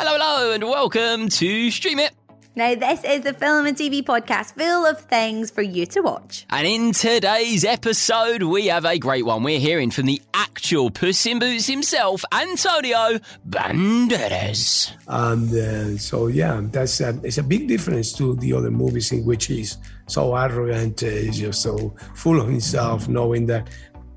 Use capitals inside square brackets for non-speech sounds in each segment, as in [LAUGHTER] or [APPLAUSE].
Hello, hello, and welcome to Stream It. Now, this is the film and TV podcast full of things for you to watch. And in today's episode, we have a great one. We're hearing from the actual Puss in Boots himself, Antonio Banderas. And uh, so, yeah, that's a, it's a big difference to the other movies in which he's so arrogant, uh, he's just so full of himself, knowing that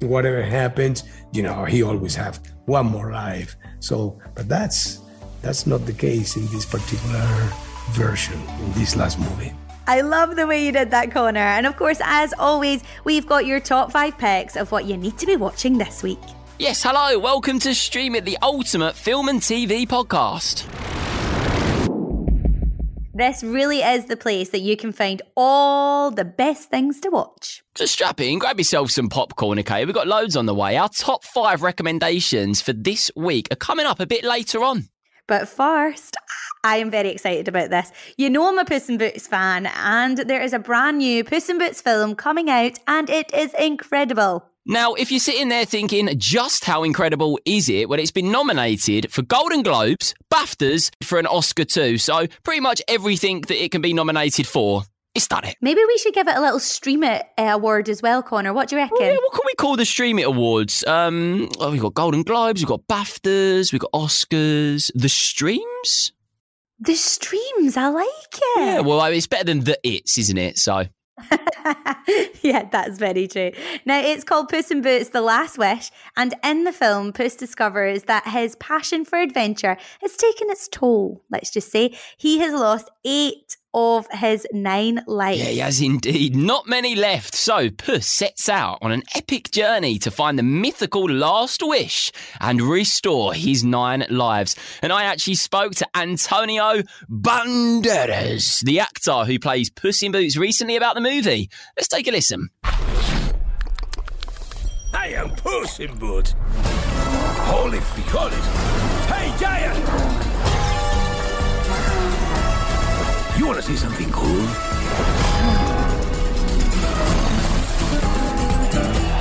whatever happens, you know, he always have one more life. So, but that's that's not the case in this particular version in this last movie. I love the way you did that, Conor. And of course, as always, we've got your top five picks of what you need to be watching this week. Yes, hello, welcome to Stream It, the ultimate film and TV podcast. This really is the place that you can find all the best things to watch. Just strap in, grab yourself some popcorn, okay? We've got loads on the way. Our top five recommendations for this week are coming up a bit later on. But first, I am very excited about this. You know, I'm a Puss in Boots fan, and there is a brand new Puss in Boots film coming out, and it is incredible. Now, if you're sitting there thinking, just how incredible is it? Well, it's been nominated for Golden Globes, BAFTAs, for an Oscar too. So, pretty much everything that it can be nominated for it's done it. Maybe we should give it a little Stream It uh, award as well, Conor. What do you reckon? yeah, what can we call the Stream It awards? Um, oh, we've got Golden Globes, we've got BAFTAs, we've got Oscars. The streams? The streams, I like it. Yeah, well, it's better than the It's, isn't it? So. [LAUGHS] yeah, that's very true. Now, it's called Puss in Boots The Last Wish, and in the film, Puss discovers that his passion for adventure has taken its toll, let's just say. He has lost eight of his nine lives. Yeah, he has indeed. Not many left. So Puss sets out on an epic journey to find the mythical last wish and restore his nine lives. And I actually spoke to Antonio Banderas, the actor who plays Puss in Boots, recently about the movie. Let's take a listen. I am Puss in Boots. Holy frijoles. Hey, Giant! Want to see something cool?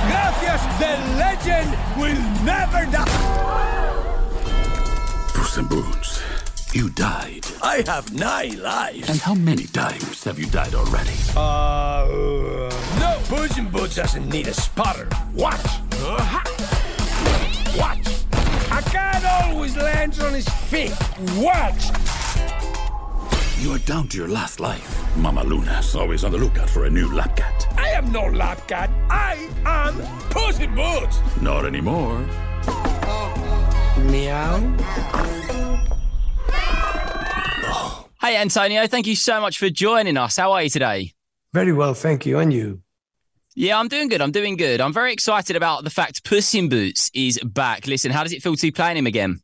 Gracias, the legend will never die. Puss in Boots, you died. I have nine lives. And how many times have you died already? Uh, no. Puss in Boots doesn't need a spotter. Watch. Uh-huh. Watch. A cat always lands on his feet. Watch. You are down to your last life. Mama Luna's always on the lookout for a new lap cat. I am no lap cat. I am Puss in Boots. Not anymore. Meow. Hey, Antonio, thank you so much for joining us. How are you today? Very well, thank you. And you? Yeah, I'm doing good. I'm doing good. I'm very excited about the fact Puss in Boots is back. Listen, how does it feel to be playing him again?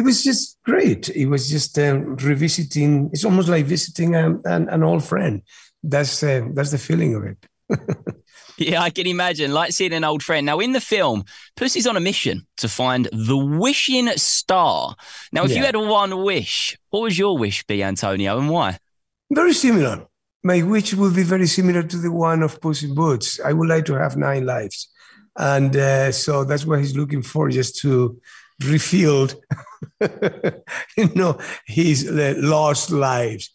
It was just great. It was just uh, revisiting. It's almost like visiting an, an, an old friend. That's uh, that's the feeling of it. [LAUGHS] yeah, I can imagine, like seeing an old friend. Now, in the film, Pussy's on a mission to find the wishing star. Now, if yeah. you had one wish, what would your wish be, Antonio, and why? Very similar. My wish would be very similar to the one of Puss in Boots. I would like to have nine lives, and uh, so that's what he's looking for, just to refilled, [LAUGHS] you know, his lost lives.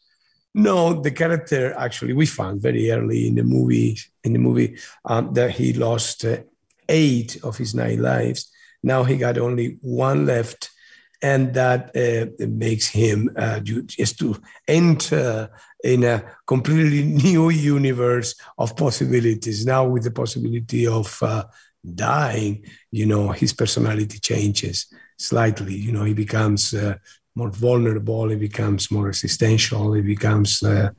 No, the character actually we found very early in the movie in the movie um, that he lost uh, eight of his nine lives. Now he got only one left, and that uh, makes him uh, just to enter in a completely [LAUGHS] new universe of possibilities. Now with the possibility of uh, dying, you know, his personality changes slightly. You know, he becomes uh, more vulnerable, he becomes more existential, he becomes, uh,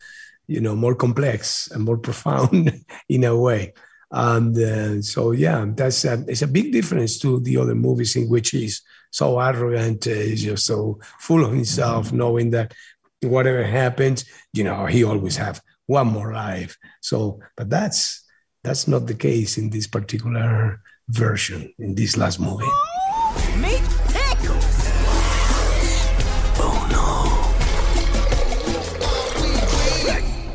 you know, more complex and more [LAUGHS] profound in a way. And uh, so, yeah, that's a, it's a big difference to the other movies in which he's so arrogant, uh, he's just so full of himself, knowing that whatever happens, you know, he always have one more life. So, but that's that's not the case in this particular version in this last movie. Meet Pickles! Oh no.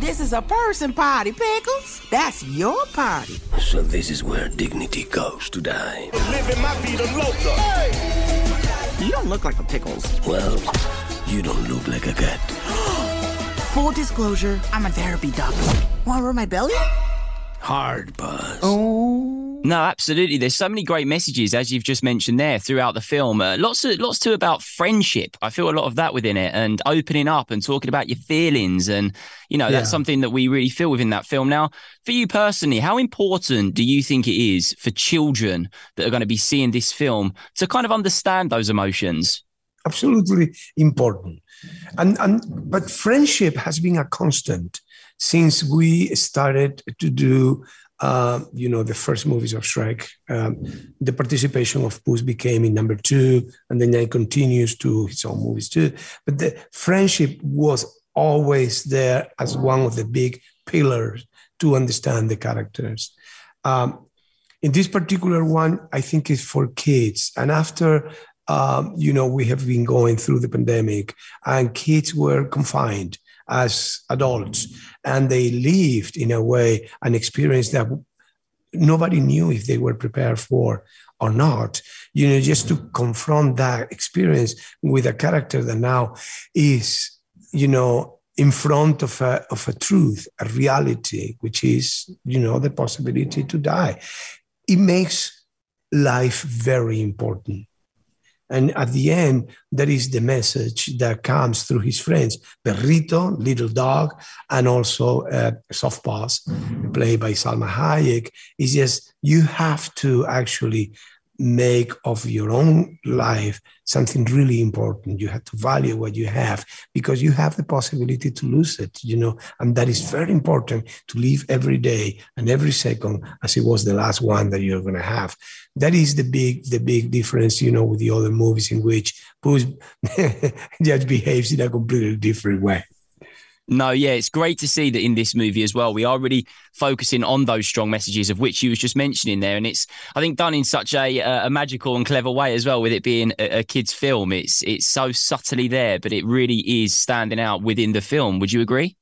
This is a person party, Pickles. That's your party. So this is where dignity goes to die. Living my vida loca. Hey. You don't look like a Pickles. Well, You don't look like a cat. [GASPS] Full disclosure, I'm a therapy dog. Wanna rub my belly? Hard buzz. Oh, No, absolutely. There's so many great messages, as you've just mentioned there, throughout the film. Uh, lots of lots too about friendship. I feel a lot of that within it, and opening up and talking about your feelings, and you know that's something that we really feel within that film. Now, for you personally, how important do you think it is for children that are going to be seeing this film to kind of understand those emotions? absolutely important. And and but friendship has been a constant since we started to do. Uh, you know the first movies of Shrek. Um, the participation of Puss became in number two, and then it continues to his own movies too. But the friendship was always there as one of the big pillars to understand the characters. Um, in this particular one, I think it's for kids. And after, um, you know, we have been going through the pandemic and kids were confined as adults and they lived in a way an experience that nobody knew if they were prepared for or not. You know, just to confront that experience with a character that now is, you know, in front of a, of a truth, a reality, which is, you know, the possibility to die. It makes life very important. And at the end, that is the message that comes through his friends, Perrito, little dog, and also uh, Soft Paws, played by Salma Hayek. Is just you have to actually make of your own life something really important. You have to value what you have because you have the possibility to lose it, you know, and that is very important to live every day and every second as it was the last one that you're going to have. That is the big, the big difference, you know, with the other movies in which Puss [LAUGHS] just behaves in a completely different way. No, yeah, it's great to see that in this movie as well. We are really focusing on those strong messages of which you was just mentioning there, and it's I think done in such a a magical and clever way as well. With it being a, a kids' film, it's it's so subtly there, but it really is standing out within the film. Would you agree?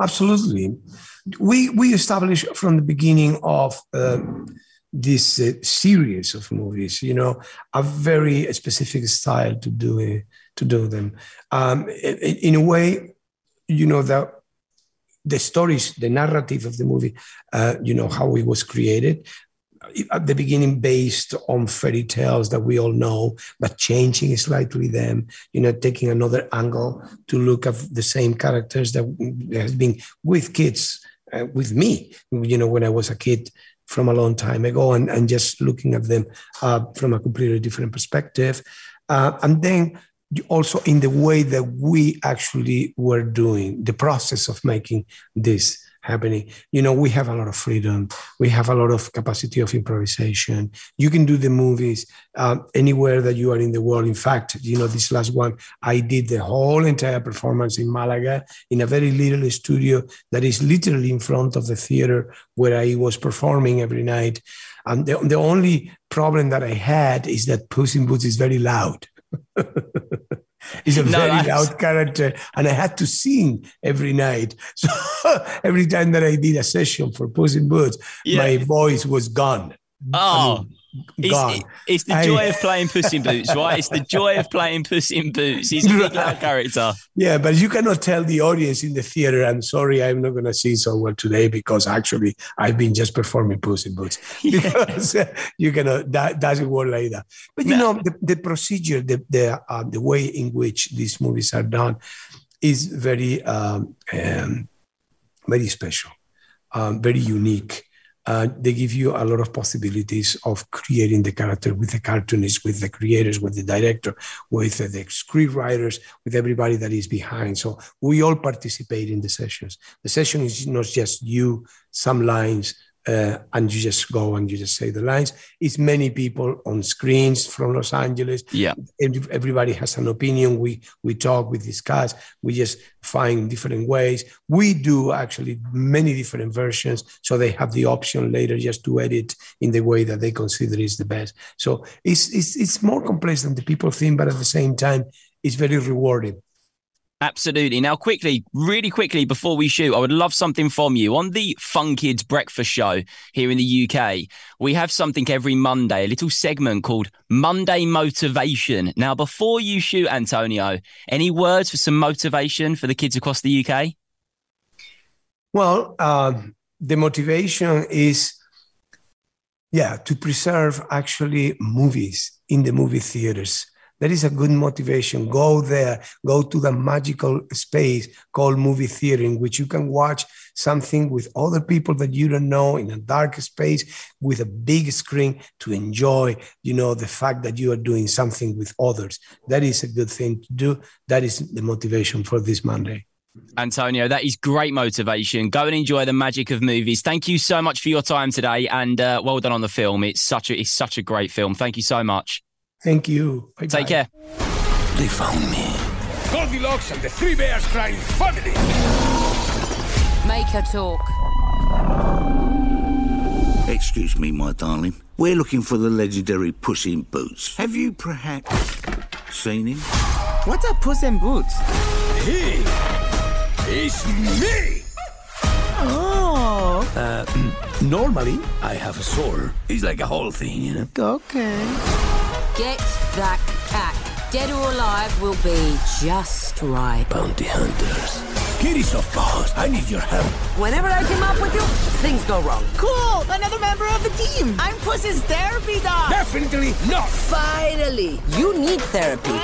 Absolutely. We we established from the beginning of uh, this uh, series of movies, you know, a very specific style to do it, to do them. Um, in, in a way, you know the the stories, the narrative of the movie, uh, you know how it was created at the beginning based on fairy tales that we all know, but changing slightly them, you know, taking another angle to look at the same characters that has been with kids, uh, with me, you know, when I was a kid from a long time ago and, and just looking at them uh, from a completely different perspective. Uh, and then also in the way that we actually were doing the process of making this happening. You know, we have a lot of freedom. We have a lot of capacity of improvisation. You can do the movies uh, anywhere that you are in the world. In fact, you know, this last one, I did the whole entire performance in Malaga in a very little studio that is literally in front of the theater where I was performing every night. And the, the only problem that I had is that Puss in Boots is very loud. [LAUGHS] He's a No, very loud character, and I had to sing every night. [LAUGHS] So every time that I did a session for Puss in Boots, Yeah. my voice was gone. Oh, I mean, it's, it's the I- joy of playing Puss in Boots, right? It's the joy of playing Puss in Boots. He's a big [LAUGHS] loud character. Yeah, but you cannot tell the audience in the theater, I'm sorry, I'm not going to so well today because actually I've been just performing Puss in Boots. [LAUGHS] [LAUGHS] Because uh, you cannot, that doesn't work like that. But you know, the, the procedure, the, the, uh, the way in which these movies are done is very, um, um, very special, um, very unique. Uh, they give you a lot of possibilities of creating the character with the cartoonists, with the creators, with the director, with the scriptwriters, with everybody that is behind. So we all participate in the sessions. The session is not just you, some lines, uh, and you just go and you just say the lines. It's many people on screens from Los Angeles. Yeah. Everybody has an opinion. We we talk, we discuss, we just find different ways. We do actually many different versions, so they have the option later just to edit in the way that they consider is the best. So it's it's it's more complex than the people think, but at the same time, it's very rewarding. Absolutely. Now, quickly, really quickly, before we shoot, I would love something from you. On the Fun Kids Breakfast Show here in the UK, we have something every Monday, a little segment called Monday Motivation. Now, before you shoot, Antonio, any words for some motivation for the kids across the UK? Well, uh, the motivation is, yeah, to preserve actually movies in the movie theaters that is a good motivation. Go there, go to the magical space called movie theater, in which you can watch something with other people that you don't know in a dark space with a big screen to enjoy, you know, the fact that you are doing something with others. That is a good thing to do. That is the motivation for this Monday. Antonio, that is great motivation. Go and enjoy the magic of movies. Thank you so much for your time today, and uh, well done on the film. It's such a it's such a great film. Thank you so much. Thank you. Bye Take care. They found me. Goldilocks and the Three Bears Crime family. Make her talk. Excuse me, my darling. We're looking for the legendary Puss in Boots. Have you perhaps seen him? What are Puss in Boots? He is me. Oh. Uh, [CLEARS THROAT] normally, I have a sword. It's like a whole thing, you know? Okay. Get that cat. Dead or alive will be just right. Bounty hunters. Kitty soft paws, I need your help. Whenever I team up with you, things go wrong. Cool! Another member of the team! I'm Puss's therapy dog! Definitely not! Finally! You need therapy.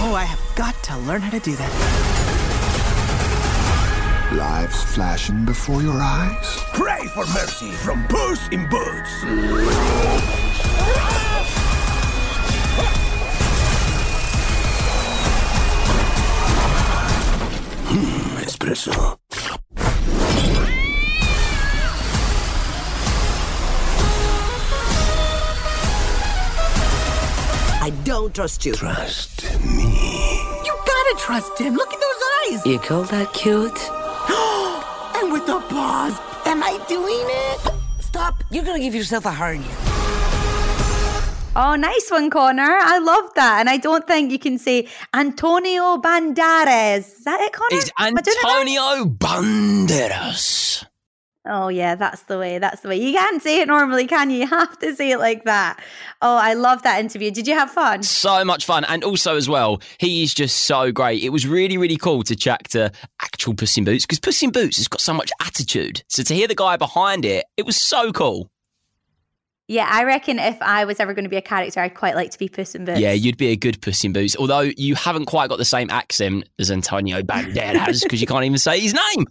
Oh, I have got to learn how to do that lives flashing before your eyes? Pray for mercy from Puss in Boots. Hmm, espresso. I don't trust you. Trust me. You gotta trust him. Look at those eyes. You call that cute? And with the paws. Am I doing it? Stop. You're going to give yourself a hernia. Oh, nice one, Conor. I love that. And I don't think you can say Antonio Banderas. Is that it, Conor? It's Antonio Banderas. Oh yeah, that's the way. That's the way. You can't say it normally, can you? You have to say it like that. Oh, I love that interview. Did you have fun? So much fun. And also as well, he is just so great. It was really, really cool to chat to actual Puss in Boots because Puss in Boots has got so much attitude. So to hear the guy behind it, it was so cool. Yeah, I reckon if I was ever going to be a character, I'd quite like to be Puss in Boots. Yeah, you'd be a good Puss in Boots. Although you haven't quite got the same accent as Antonio Banderas because you can't even say his name.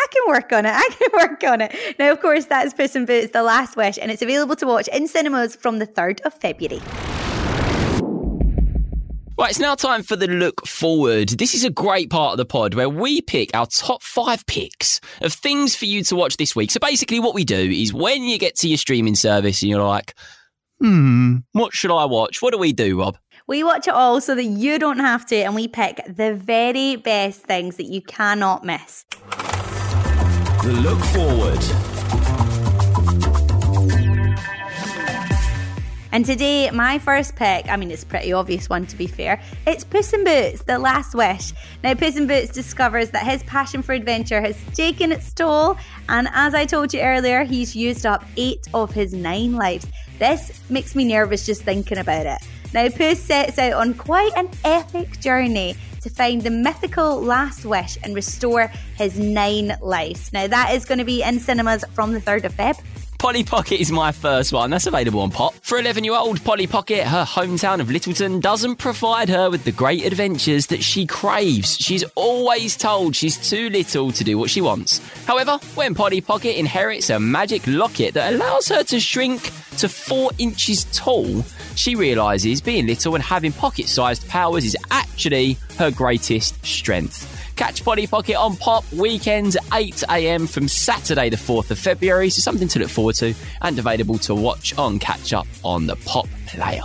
I can work on it. I can [LAUGHS] work on it. Now, of course, that's Puss in Boots, The Last Wish, and it's available to watch in cinemas from the 3rd of February. Right, it's now time for the look forward. This is a great part of the pod where we pick our top five picks of things for you to watch this week. So basically, what we do is when you get to your streaming service and you're like, hmm, what should I watch? What do we do, Rob? We watch it all so that you don't have to, and we pick the very best things that you cannot miss. The look forward. And today, my first pick, I mean, it's a pretty obvious one to be fair, it's Puss in Boots, The Last Wish. Now, Puss in Boots discovers that his passion for adventure has taken its toll, and as I told you earlier, he's used up eight of his nine lives. This makes me nervous just thinking about it. Now, Puss sets out on quite an epic journey to find the mythical last wish and restore his nine lives. Now, that is going to be in cinemas from the 3rd of Feb. Polly Pocket is my first one. That's available on Pop. For 11 year old Polly Pocket, her hometown of Littleton doesn't provide her with the great adventures that she craves. She's always told she's too little to do what she wants. However, when Polly Pocket inherits a magic locket that allows her to shrink to four inches tall, she realises being little and having pocket sized powers is actually her greatest strength. Catch Polly Pocket on Pop weekends 8am from Saturday, the 4th of February. So something to look forward to and available to watch on Catch Up on the Pop Player.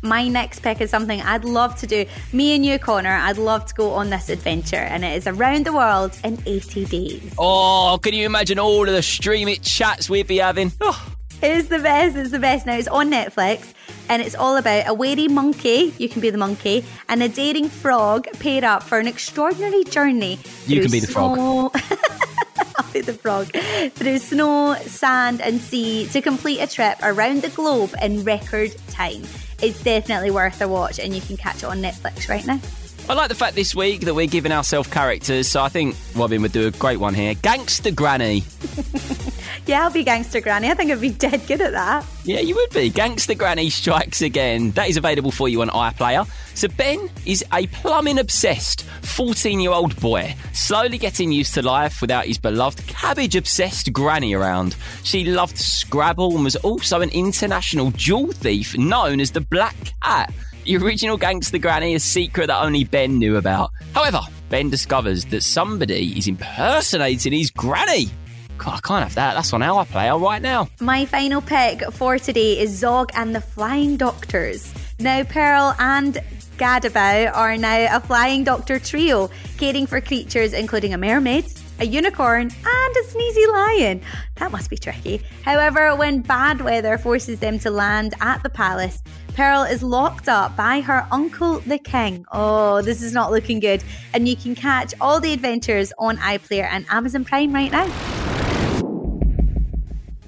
My next pick is something I'd love to do. Me and you, Conor, I'd love to go on this adventure, and it is around the world in 80 days. Oh, can you imagine all of the stream it chats we'd be having? Oh. It's the best. It's the best. Now it's on Netflix and it's all about a wary monkey, you can be the monkey, and a daring frog pair up for an extraordinary journey. You can be the frog. snow- [LAUGHS] I'll be the frog. Through snow, sand, and sea to complete a trip around the globe in record time. It's definitely worth a watch, and you can catch it on Netflix right now. I like the fact this week that we're giving ourselves characters, so I think Robin would do a great one here. Gangster Granny. [LAUGHS] Yeah, I'll be Gangster Granny. I think I'd be dead good at that. Yeah, you would be. Gangster Granny strikes again. That is available for you on iPlayer. So Ben is a plumbing obsessed 14 year old boy, slowly getting used to life without his beloved cabbage obsessed granny around. She loved Scrabble and was also an international jewel thief known as the Black Cat. The original Gangster Granny, a secret that only Ben knew about. However, Ben discovers that somebody is impersonating his granny. God, I can't have that. That's on iPlayer right now. My final pick for today is Zog and the Flying Doctors. Now, Pearl and Gadabout are now a flying doctor trio, caring for creatures including a mermaid, a unicorn, and a sneezy lion. That must be tricky. However, when bad weather forces them to land at the palace, Pearl is locked up by her uncle, the king. Oh, this is not looking good. And you can catch all the adventures on iPlayer and Amazon Prime right now.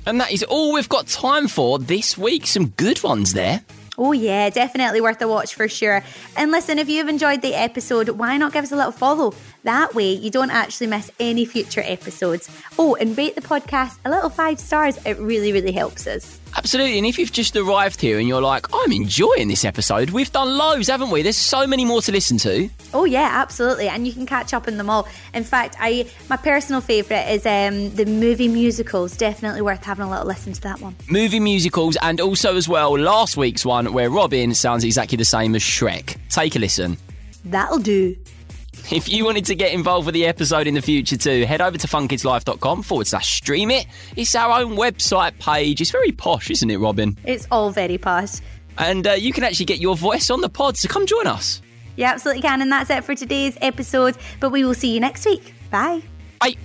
And that is all we've got time for this week. Some good ones there. Oh, yeah, definitely worth a watch for sure. And listen, if you've enjoyed the episode, why not give us a little follow? That way, you don't actually miss any future episodes. Oh, and rate the podcast a little five stars. It really, really helps us. Absolutely. And if you've just arrived here and you're like, I'm enjoying this episode, we've done loads, haven't we? There's so many more to listen to. Oh yeah, absolutely, and you can catch up in them all. In fact, I my personal favourite is um, the movie musicals. Definitely worth having a little listen to that one. Movie musicals, and also as well, last week's one where Robin sounds exactly the same as Shrek. Take a listen. That'll do. If you wanted to get involved with the episode in the future too, head over to funkidslife.com forward slash stream it. It's our own website page. It's very posh, isn't it, Robin? It's all very posh. And uh, you can actually get your voice on the pod, so come join us. You absolutely can, and that's it for today's episode. But we will see you next week. Bye. Bye.